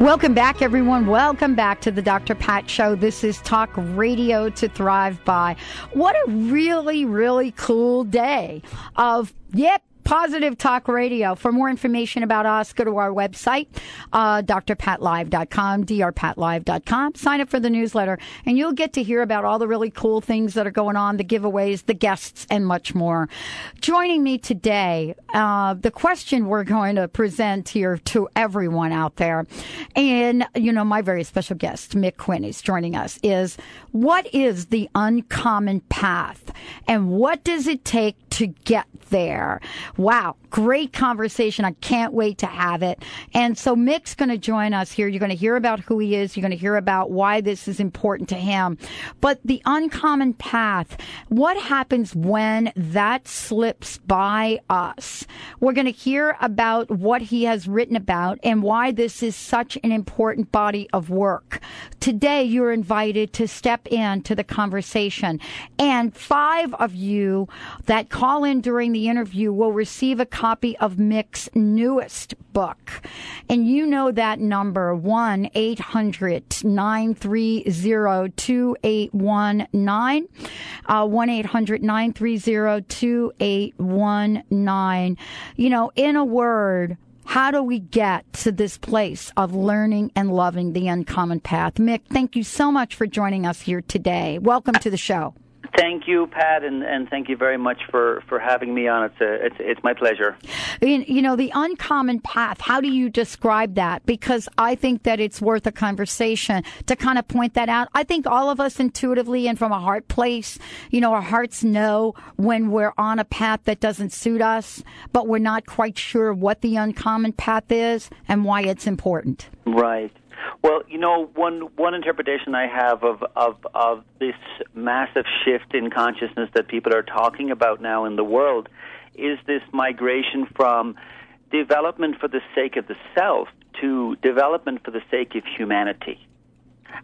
Welcome back, everyone. Welcome back to the Dr. Pat Show. This is Talk Radio to Thrive By. What a really, really cool day of, yep, Positive Talk Radio. For more information about us, go to our website, uh, drpatlive.com, drpatlive.com. Sign up for the newsletter, and you'll get to hear about all the really cool things that are going on, the giveaways, the guests, and much more. Joining me today, uh, the question we're going to present here to everyone out there, and, you know, my very special guest, Mick Quinn, is joining us, is what is the uncommon path, and what does it take to get there? Wow, great conversation. I can't wait to have it. And so Mick's going to join us here. You're going to hear about who he is. You're going to hear about why this is important to him. But the uncommon path, what happens when that slips by us? We're going to hear about what he has written about and why this is such an important body of work. Today, you're invited to step into the conversation. And five of you that call in during the interview will receive a copy of Mick's newest book. And you know that number 1 800 930 2819. Uh, 1 800 930 2819. You know, in a word, how do we get to this place of learning and loving the uncommon path? Mick, thank you so much for joining us here today. Welcome to the show. Thank you, Pat, and, and thank you very much for, for having me on. It's, a, it's it's my pleasure. You know, the uncommon path. How do you describe that? Because I think that it's worth a conversation to kind of point that out. I think all of us intuitively and from a heart place, you know, our hearts know when we're on a path that doesn't suit us, but we're not quite sure what the uncommon path is and why it's important. Right. Well, you know, one one interpretation I have of, of of this massive shift in consciousness that people are talking about now in the world is this migration from development for the sake of the self to development for the sake of humanity.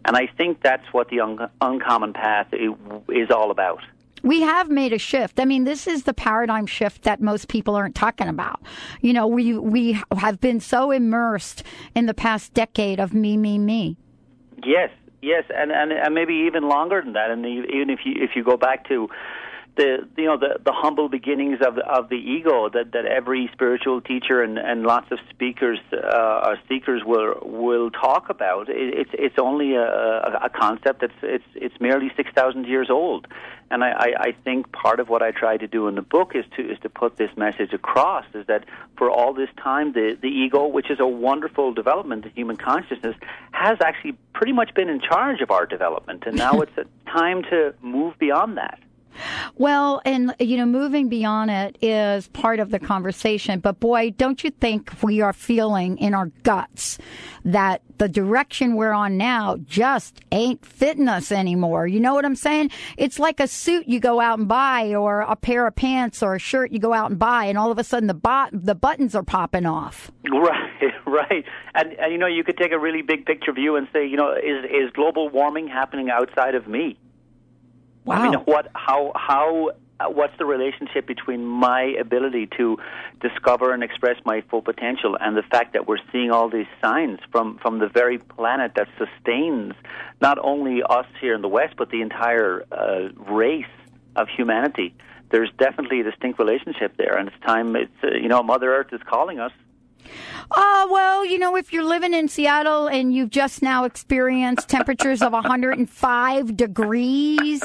And I think that's what the un- uncommon path is all about we have made a shift. I mean, this is the paradigm shift that most people aren't talking about. You know, we we have been so immersed in the past decade of me, me, me. Yes, yes, and and, and maybe even longer than that. And even if you if you go back to the you know the the humble beginnings of of the ego that that every spiritual teacher and and lots of speakers uh, or seekers will will talk about. It, it's it's only a, a concept that's it's it's merely six thousand years old, and I, I I think part of what I try to do in the book is to is to put this message across is that for all this time the the ego, which is a wonderful development in human consciousness, has actually pretty much been in charge of our development, and now it's a time to move beyond that. Well, and you know, moving beyond it is part of the conversation. But boy, don't you think we are feeling in our guts that the direction we're on now just ain't fitting us anymore? You know what I'm saying? It's like a suit you go out and buy, or a pair of pants, or a shirt you go out and buy, and all of a sudden the bot the buttons are popping off. Right, right. And, and you know, you could take a really big picture view and say, you know, is is global warming happening outside of me? Wow. I mean, what, how, how, uh, what's the relationship between my ability to discover and express my full potential and the fact that we're seeing all these signs from, from the very planet that sustains not only us here in the West, but the entire uh, race of humanity? There's definitely a distinct relationship there, and it's time. It's uh, you know, Mother Earth is calling us uh, well, you know, if you're living in Seattle and you've just now experienced temperatures of 105 degrees,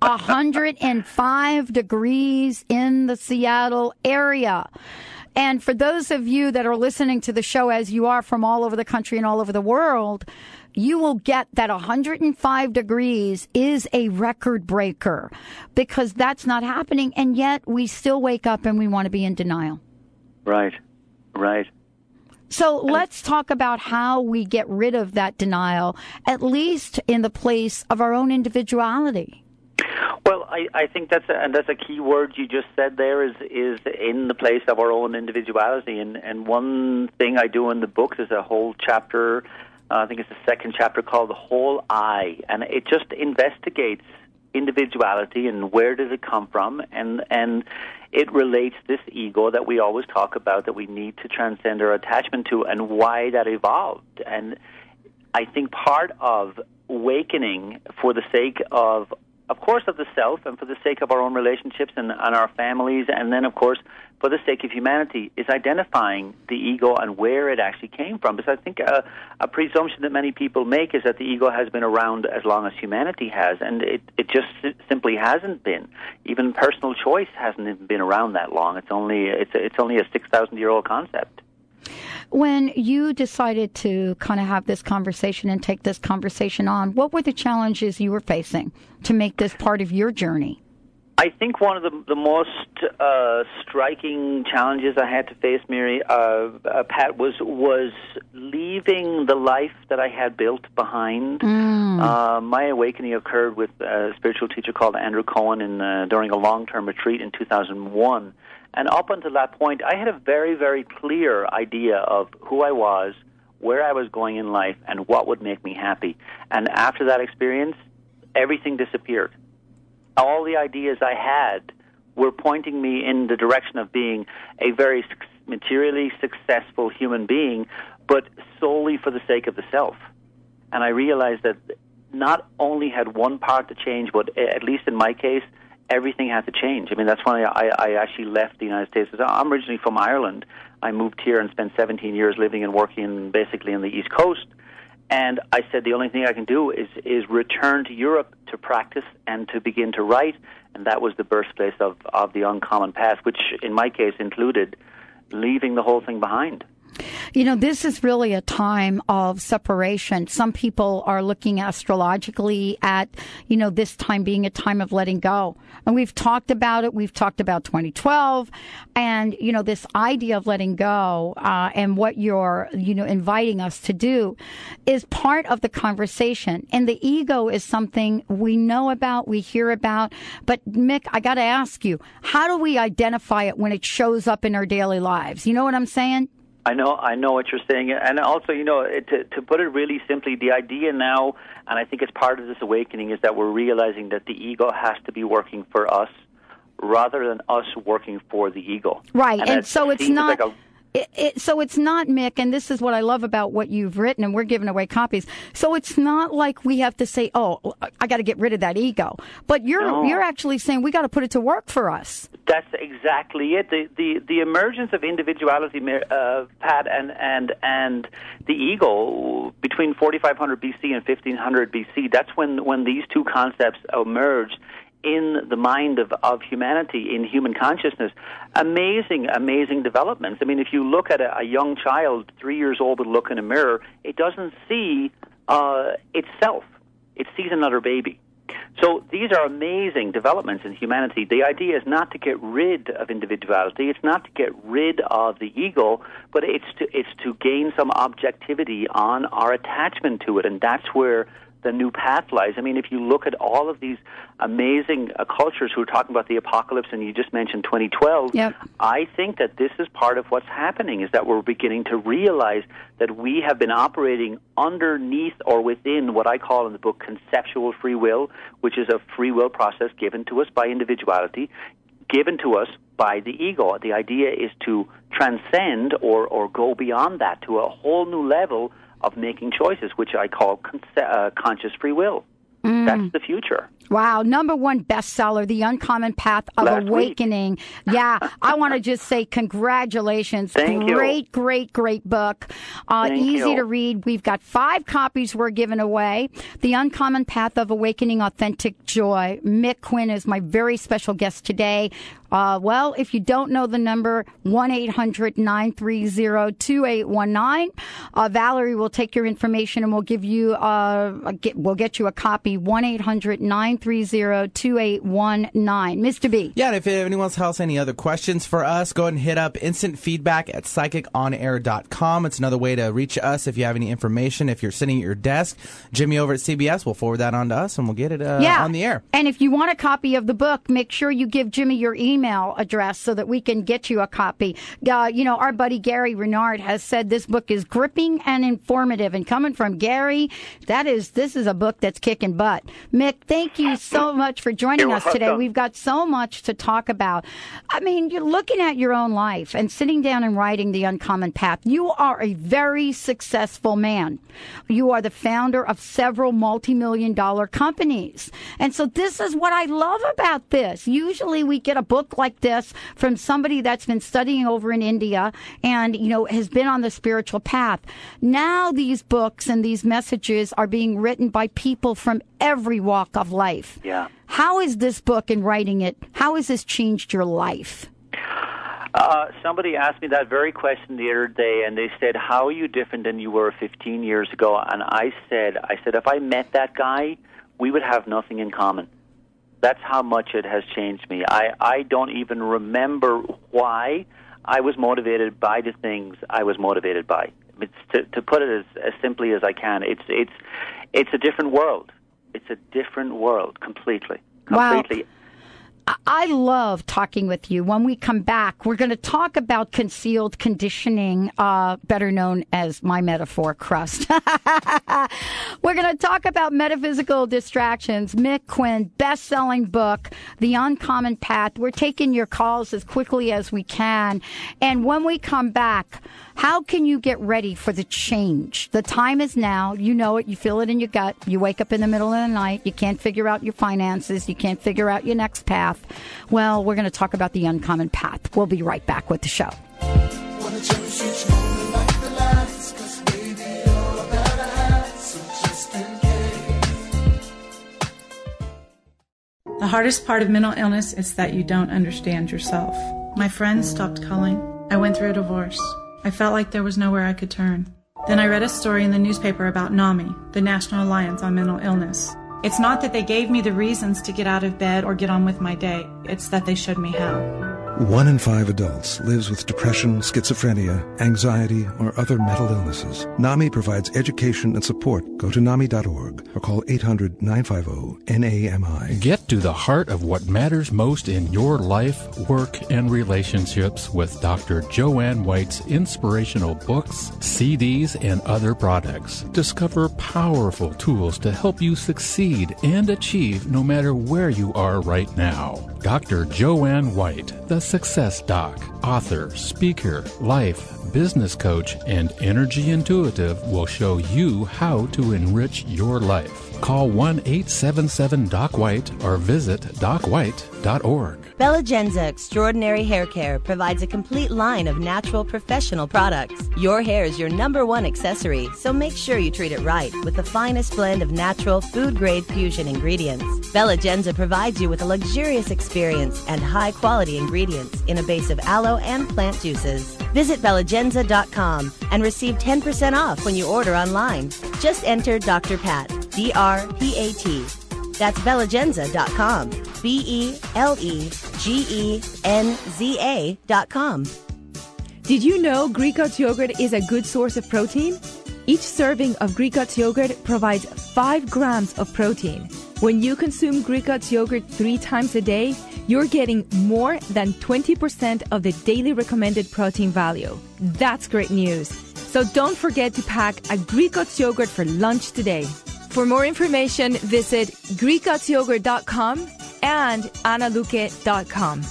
105 degrees in the Seattle area. And for those of you that are listening to the show as you are from all over the country and all over the world, you will get that 105 degrees is a record breaker because that's not happening. And yet we still wake up and we want to be in denial. Right, right. So let's talk about how we get rid of that denial, at least in the place of our own individuality. Well, I, I think that's a, and that's a key word you just said there is is in the place of our own individuality. And and one thing I do in the book is a whole chapter. Uh, I think it's the second chapter called the whole I, and it just investigates individuality and where does it come from, and and it relates this ego that we always talk about that we need to transcend our attachment to, and why that evolved. And I think part of awakening for the sake of of course, of the self and for the sake of our own relationships and, and our families, and then, of course, for the sake of humanity, is identifying the ego and where it actually came from. Because I think a, a presumption that many people make is that the ego has been around as long as humanity has, and it, it just simply hasn't been. Even personal choice hasn't even been around that long. It's only it's it's only a six thousand year old concept. When you decided to kind of have this conversation and take this conversation on, what were the challenges you were facing to make this part of your journey? I think one of the the most uh, striking challenges I had to face, Mary, uh, uh, Pat, was was leaving the life that I had built behind. Mm. Uh, my awakening occurred with a spiritual teacher called Andrew Cohen in, uh, during a long term retreat in 2001. And up until that point, I had a very, very clear idea of who I was, where I was going in life, and what would make me happy. And after that experience, everything disappeared. All the ideas I had were pointing me in the direction of being a very materially successful human being, but solely for the sake of the self. And I realized that not only had one part to change, but at least in my case, everything had to change. I mean, that's why I, I actually left the United States. I'm originally from Ireland. I moved here and spent 17 years living and working basically in the East Coast. And I said the only thing I can do is is return to Europe to practice and to begin to write. And that was the birthplace of, of the Uncommon Path, which in my case included leaving the whole thing behind. You know, this is really a time of separation. Some people are looking astrologically at, you know, this time being a time of letting go. And we've talked about it. We've talked about 2012 and, you know, this idea of letting go, uh, and what you're, you know, inviting us to do is part of the conversation. And the ego is something we know about, we hear about. But Mick, I got to ask you, how do we identify it when it shows up in our daily lives? You know what I'm saying? I know, I know what you're saying, and also, you know, to to put it really simply, the idea now, and I think it's part of this awakening, is that we're realizing that the ego has to be working for us rather than us working for the ego. Right, and, and so it's not. Like a, it, it, so it's not Mick, and this is what I love about what you've written, and we're giving away copies. So it's not like we have to say, "Oh, I got to get rid of that ego," but you're no. you're actually saying we got to put it to work for us. That's exactly it. The the, the emergence of individuality, uh, Pat, and and and the ego between 4500 BC and 1500 BC. That's when when these two concepts emerged in the mind of, of humanity, in human consciousness. Amazing, amazing developments. I mean, if you look at a, a young child, three years old, would look in a mirror, it doesn't see uh, itself, it sees another baby. So these are amazing developments in humanity. The idea is not to get rid of individuality. It's not to get rid of the ego, but it's to it's to gain some objectivity on our attachment to it, and that's where the new path lies. I mean, if you look at all of these amazing uh, cultures who are talking about the apocalypse, and you just mentioned 2012, yep. I think that this is part of what's happening, is that we're beginning to realize that we have been operating underneath or within what I call in the book conceptual free will, which is a free will process given to us by individuality, given to us by the ego. The idea is to transcend or, or go beyond that to a whole new level of making choices, which I call con- uh, conscious free will. Mm. That's the future. Wow, number one bestseller, The Uncommon Path of Last Awakening. Week. yeah, I want to just say congratulations. Thank great, you. great, great book. Uh, easy you. to read. We've got five copies we're giving away. The Uncommon Path of Awakening Authentic Joy. Mick Quinn is my very special guest today. Uh, well, if you don't know the number, 1-800-930-2819. Uh, Valerie will take your information and we'll give you, uh, get, we'll get you a copy. 1-800-930-2819. Mr. B. Yeah, and if anyone else has any other questions for us, go ahead and hit up instant feedback at psychiconair.com. It's another way to reach us if you have any information. If you're sitting at your desk, Jimmy over at CBS will forward that on to us and we'll get it uh, yeah. on the air. And if you want a copy of the book, make sure you give Jimmy your email email address so that we can get you a copy. Uh, you know, our buddy Gary Renard has said this book is gripping and informative. And coming from Gary, that is, this is a book that's kicking butt. Mick, thank you so much for joining You're us today. We've got so much to talk about. I mean, you're looking at your own life and sitting down and writing The Uncommon Path. You are a very successful man. You are the founder of several multi-million dollar companies. And so this is what I love about this. Usually we get a book like this from somebody that's been studying over in India and, you know, has been on the spiritual path. Now these books and these messages are being written by people from every walk of life. Yeah. How is this book and writing it, how has this changed your life? Uh, somebody asked me that very question the other day, and they said, "How are you different than you were 15 years ago?" And I said, "I said if I met that guy, we would have nothing in common. That's how much it has changed me. I I don't even remember why I was motivated by the things I was motivated by. It's to to put it as, as simply as I can. It's it's it's a different world. It's a different world completely. Wow. I love talking with you. When we come back, we're going to talk about concealed conditioning, uh, better known as my metaphor crust. we're going to talk about metaphysical distractions. Mick Quinn, best-selling book, The Uncommon Path. We're taking your calls as quickly as we can. And when we come back, how can you get ready for the change? The time is now. You know it. You feel it in your gut. You wake up in the middle of the night. You can't figure out your finances. You can't figure out your next path. Well, we're going to talk about the uncommon path. We'll be right back with the show. Wanna cherish each moment like the last, 'cause baby, you're a badass, so just in case. The hardest part of mental illness is that you don't understand yourself. My friends stopped calling. I went through a divorce. I felt like there was nowhere I could turn. Then I read a story in the newspaper about NAMI, the National Alliance on Mental Illness. It's not that they gave me the reasons to get out of bed or get on with my day, it's that they showed me how. One in five adults lives with depression, schizophrenia, anxiety, or other mental illnesses. NAMI provides education and support. Go to NAMI.org or call 800 950 NAMI. Get to the heart of what matters most in your life, work, and relationships with Dr. Joanne White's inspirational books, CDs, and other products. Discover powerful tools to help you succeed and achieve no matter where you are right now. Dr. Joanne White, the Success Doc, author, speaker, life, business coach, and energy intuitive will show you how to enrich your life. Call 1 877 Doc White or visit docwhite.org. Bellagenza Extraordinary Hair Care provides a complete line of natural professional products. Your hair is your number one accessory, so make sure you treat it right with the finest blend of natural food grade fusion ingredients. Bellagenza provides you with a luxurious experience and high quality ingredients in a base of aloe and plant juices. Visit bellagenza.com and receive 10% off when you order online. Just enter Dr. Pat, D R P A T. That's bellagenza.com. B E L E G E N Z A dot com. Did you know Greek Gods yogurt is a good source of protein? Each serving of Greek Gods yogurt provides 5 grams of protein. When you consume Greek Gods yogurt three times a day, you're getting more than 20% of the daily recommended protein value. That's great news. So don't forget to pack a Greek Gods yogurt for lunch today. For more information, visit GreekGodsYogurt.com and AnnaLuque.com.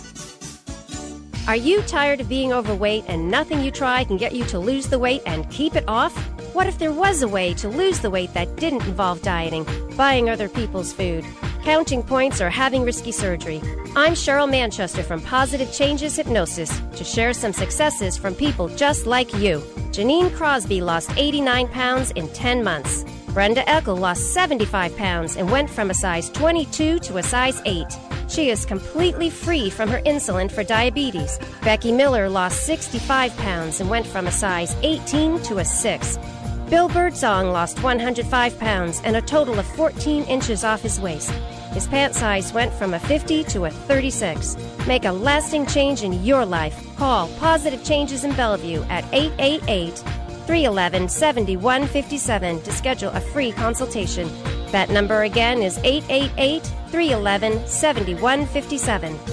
Are you tired of being overweight and nothing you try can get you to lose the weight and keep it off? What if there was a way to lose the weight that didn't involve dieting, buying other people's food, counting points, or having risky surgery? I'm Cheryl Manchester from Positive Changes Hypnosis to share some successes from people just like you. Janine Crosby lost 89 pounds in 10 months. Brenda Eckel lost 75 pounds and went from a size 22 to a size 8. She is completely free from her insulin for diabetes. Becky Miller lost 65 pounds and went from a size 18 to a 6. Bill Birdsong lost 105 pounds and a total of 14 inches off his waist. His pant size went from a 50 to a 36. Make a lasting change in your life. Call Positive Changes in Bellevue at 888 311 7157 to schedule a free consultation. That number again is 888 311 7157.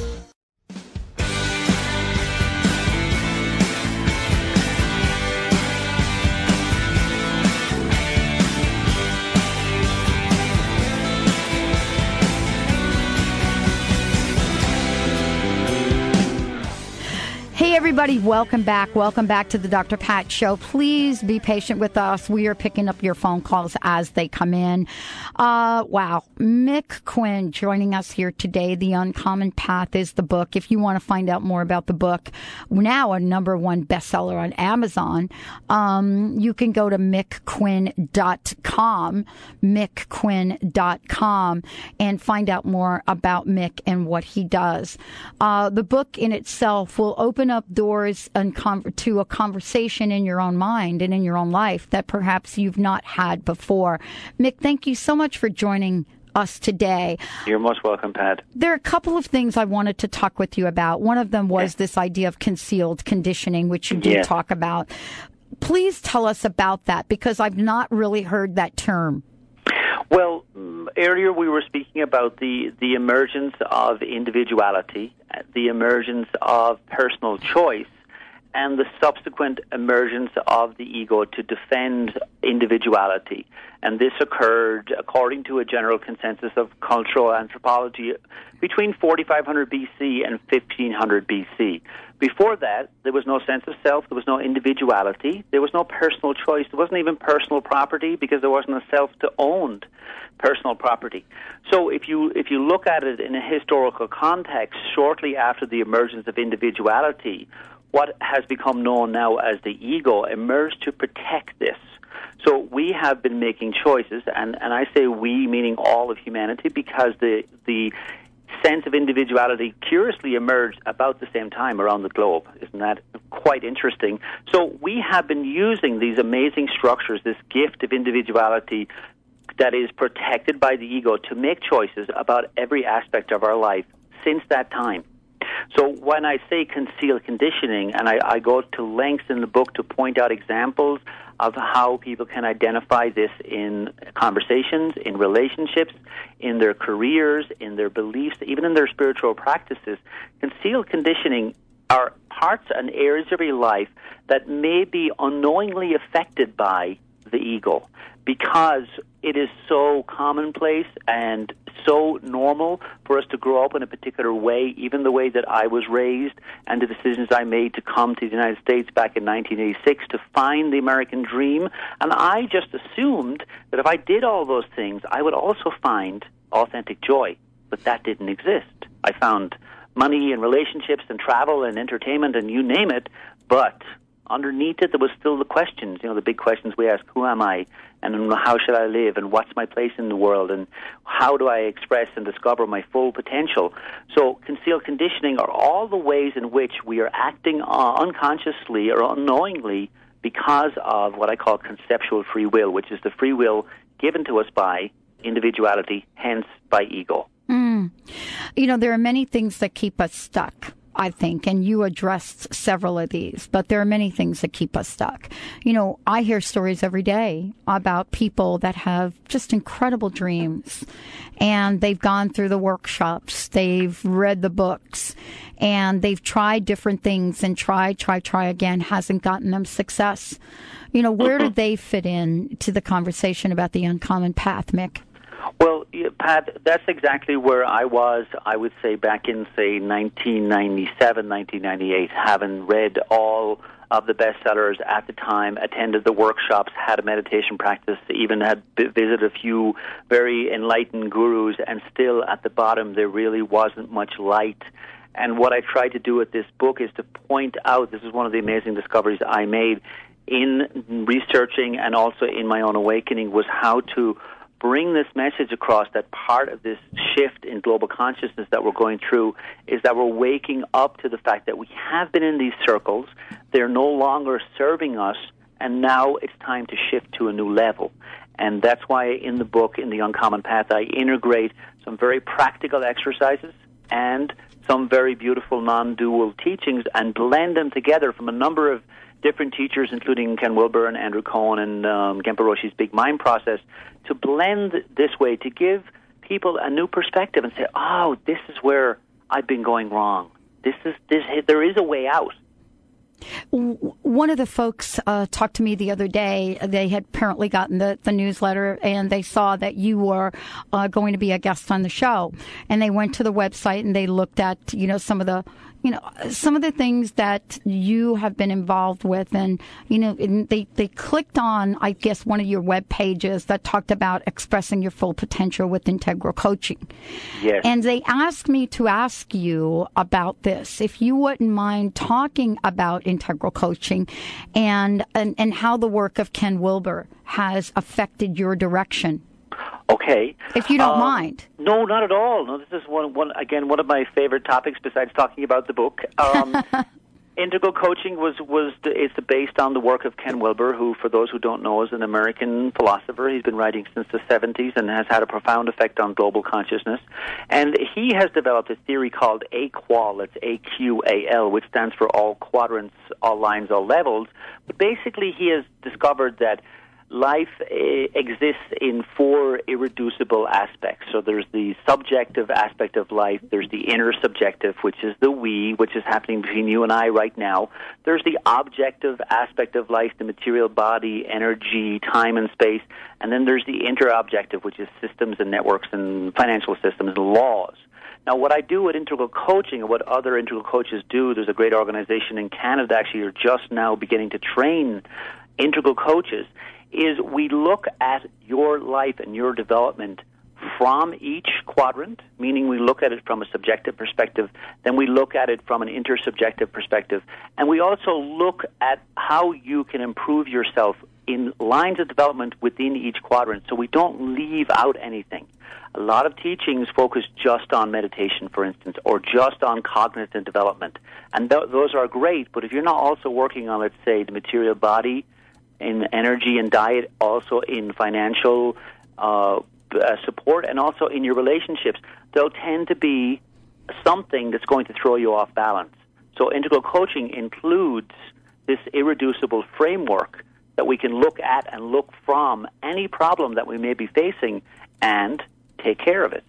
Everybody, welcome back. Welcome back to the Dr. Pat Show. Please be patient with us. We are picking up your phone calls as they come in. Uh, wow. Mick Quinn joining us here today. The Uncommon Path is the book. If you want to find out more about the book, now a number one bestseller on Amazon, um, you can go to mickquinn.com, mickquinn.com, and find out more about Mick and what he does. Uh, the book in itself will open up doors and con- to a conversation in your own mind and in your own life that perhaps you've not had before. Mick, thank you so much for joining us today. You're most welcome, Pat. There are a couple of things I wanted to talk with you about. One of them was this idea of concealed conditioning, which you did Yeah. talk about. Please tell us about that because I've not really heard that term. Well, mm, earlier we were speaking about the, the emergence of individuality, the emergence of personal choice, and the subsequent emergence of the ego to defend individuality. And this occurred, according to a general consensus of cultural anthropology, between 4500 BC and 1500 BC. Before that, there was no sense of self, there was no individuality, there was no personal choice, there wasn't even personal property because there wasn't a self to own personal property. So if you if you look at it in a historical context, shortly after the emergence of individuality, what has become known now as the ego emerged to protect this. So we have been making choices, and, and I say we, meaning all of humanity, because the the sense of individuality curiously emerged about the same time around the globe. Isn't that quite interesting? So we have been using these amazing structures, this gift of individuality that is protected by the ego to make choices about every aspect of our life since that time. So when I say concealed conditioning, and I, I go to lengths in the book to point out examples of how people can identify this in conversations, in relationships, in their careers, in their beliefs, even in their spiritual practices, concealed conditioning are parts and areas of your life that may be unknowingly affected by the ego because it is so commonplace and so normal for us to grow up in a particular way, even the way that I was raised and the decisions I made to come to the United States back in 1986 to find the American dream. And I just assumed that if I did all those things, I would also find authentic joy. But that didn't exist. I found money and relationships and travel and entertainment and you name it, but underneath it there was still the questions, you know, the big questions we ask, who am I? And how should I live? And what's my place in the world? And how do I express and discover my full potential? So concealed conditioning are all the ways in which we are acting uh, unconsciously or unknowingly because of what I call conceptual free will, which is the free will given to us by individuality, hence by ego. Mm. You know, there are many things that keep us stuck. I think, and you addressed several of these, but there are many things that keep us stuck. You know, I hear stories every day about people that have just incredible dreams and they've gone through the workshops, they've read the books, and they've tried different things and try, try, try again, hasn't gotten them success. You know, where do they fit in to the conversation about the uncommon path, Mick? Well, Pat, that's exactly where I was, I would say, back in, say, 1997, 1998, having read all of the bestsellers at the time, attended the workshops, had a meditation practice, even had visited a few very enlightened gurus, and still at the bottom there really wasn't much light. And what I tried to do with this book is to point out this is one of the amazing discoveries I made in researching and also in my own awakening was how to bring this message across that part of this shift in global consciousness that we're going through is that we're waking up to the fact that we have been in these circles, they're no longer serving us, and now it's time to shift to a new level. And that's why in the book, in The Uncommon Path, I integrate some very practical exercises and some very beautiful non dual teachings and blend them together from a number of different teachers, including Ken Wilber and Andrew Cohen and um, Genpo Roshi's Big Mind process, to blend this way to give people a new perspective and say, "Oh, this is where I've been going wrong. This is this. There is a way out." One of the folks uh, talked to me the other day. They had apparently gotten the, the newsletter and they saw that you were uh, going to be a guest on the show. And they went to the website and they looked at, you know, some of the you know, some of the things that you have been involved with, and you know, and they they clicked on, I guess, one of your web pages that talked about expressing your full potential with integral coaching. Yes. And they asked me to ask you about this, if you wouldn't mind talking about integral coaching, and and, and how the work of Ken Wilber has affected your direction. Okay. If you don't Um, mind. No, not at all. No, this is one, one again one of my favorite topics besides talking about the book. Um, integral coaching was was the, is based on the work of Ken Wilber, who, for those who don't know, is an American philosopher. He's been writing since the 70s and has had a profound effect on global consciousness. And he has developed a theory called AQAL. It's A Q A L, which stands for all quadrants, all lines, all levels. But basically, he has discovered that life uh, exists in four irreducible aspects. So there's the subjective aspect of life, there's the intersubjective, which is the we, which is happening between you and I right now. There's the objective aspect of life, the material body, energy, time and space. And then there's the interobjective, which is systems and networks and financial systems and laws. Now, what I do at Integral Coaching and what other Integral coaches do, there's a great organization in Canada actually, you're just now beginning to train integral coaches, is we look at your life and your development from each quadrant, meaning we look at it from a subjective perspective, then we look at it from an intersubjective perspective, and we also look at how you can improve yourself in lines of development within each quadrant so we don't leave out anything. A lot of teachings focus just on meditation, for instance, or just on cognitive development. And th- those are great, but if you're not also working on, let's say, the material body, in energy and diet, also in financial uh, uh, support, and also in your relationships, they'll tend to be something that's going to throw you off balance. So, integral coaching includes this irreducible framework that we can look at and look from any problem that we may be facing and take care of it.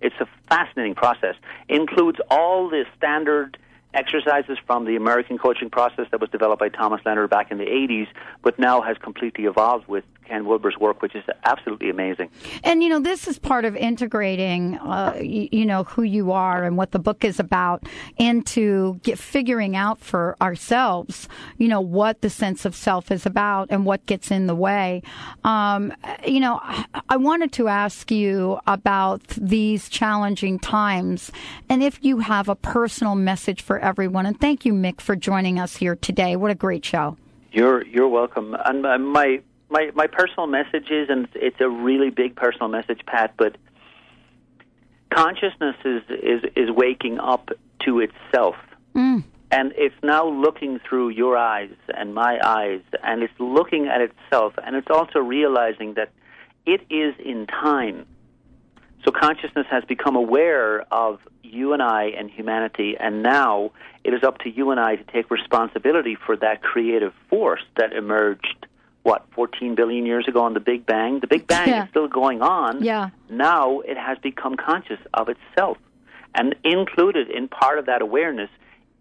It's a fascinating process. Includes all the standard exercises from the American coaching process that was developed by Thomas Leonard back in the 80s, but now has completely evolved with Ken Wilber's work, which is absolutely amazing. And you know, this is part of integrating, uh, you, you know, who you are and what the book is about into get, figuring out for ourselves, you know, what the sense of self is about and what gets in the way. Um, you know, I, I wanted to ask you about these challenging times and if you have a personal message for everyone. And thank you, Mick, for joining us here today. What a great show. You're you're welcome. And my my my personal message is, and it's a really big personal message, Pat. But consciousness is is is waking up to itself, Mm. and it's now looking through your eyes and my eyes, and it's looking at itself, and it's also realizing that it is in time. So consciousness has become aware of you and I and humanity, and now it is up to you and I to take responsibility for that creative force that emerged, what, 14 billion years ago on the Big Bang? The Big Bang Yeah. is still going on. Yeah. Now it has become conscious of itself. And included in part of that awareness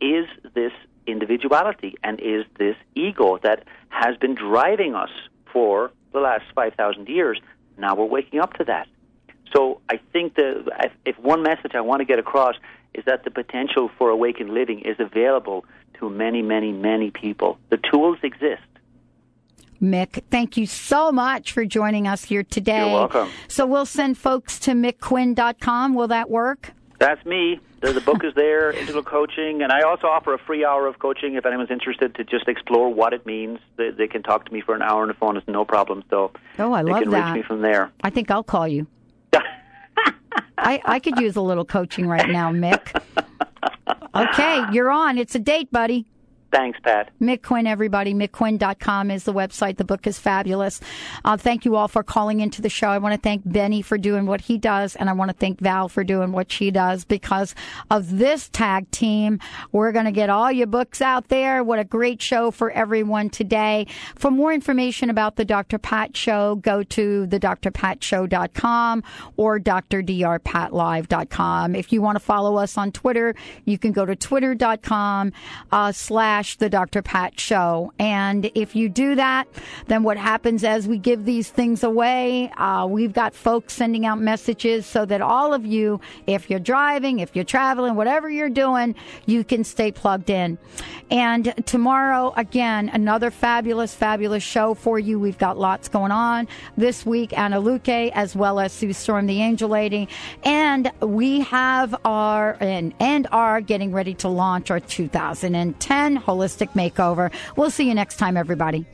is this individuality and is this ego that has been driving us for the last 5,000 years. Now we're waking up to that. So I think that if- if one message I want to get across is that the potential for awakened living is available to many, many, many people. The tools exist. Mick, thank you so much for joining us here today. You're welcome. So we'll send folks to mickquinn.com. Will that work? That's me. The, the book is there, Integral Coaching, and I also offer a free hour of coaching if anyone's interested to just explore what it means. They, they can talk to me for an hour on the phone. It's no problem. So Oh, I they love can that. reach me from there. I think I'll call you. I, I could use a little coaching right now, Mick. Okay, you're on. It's a date, buddy. Thanks, Pat. Mick Quinn, everybody. MickQuinn.com is the website. The book is fabulous. Uh, thank you all for calling into the show. I want to thank Benny for doing what he does, and I want to thank Val for doing what she does because of this tag team. We're going to get all your books out there. What a great show for everyone today. For more information about the Dr. Pat Show, go to thedrpatshow.com or drdrpatlive.com. If you want to follow us on Twitter, you can go to twitter.com uh, slash slash the Dr. Pat Show. And if you do that, then what happens as we give these things away, uh, we've got folks sending out messages so that all of you, if you're driving, if you're traveling, whatever you're doing, you can stay plugged in. And tomorrow, again, another fabulous, fabulous show for you. We've got lots going on this week. Anna Luque, as well as Sue Storm, the Angel Lady. And we have our, and, and are getting ready to launch our 2010 Holistic Makeover. We'll see you next time, everybody.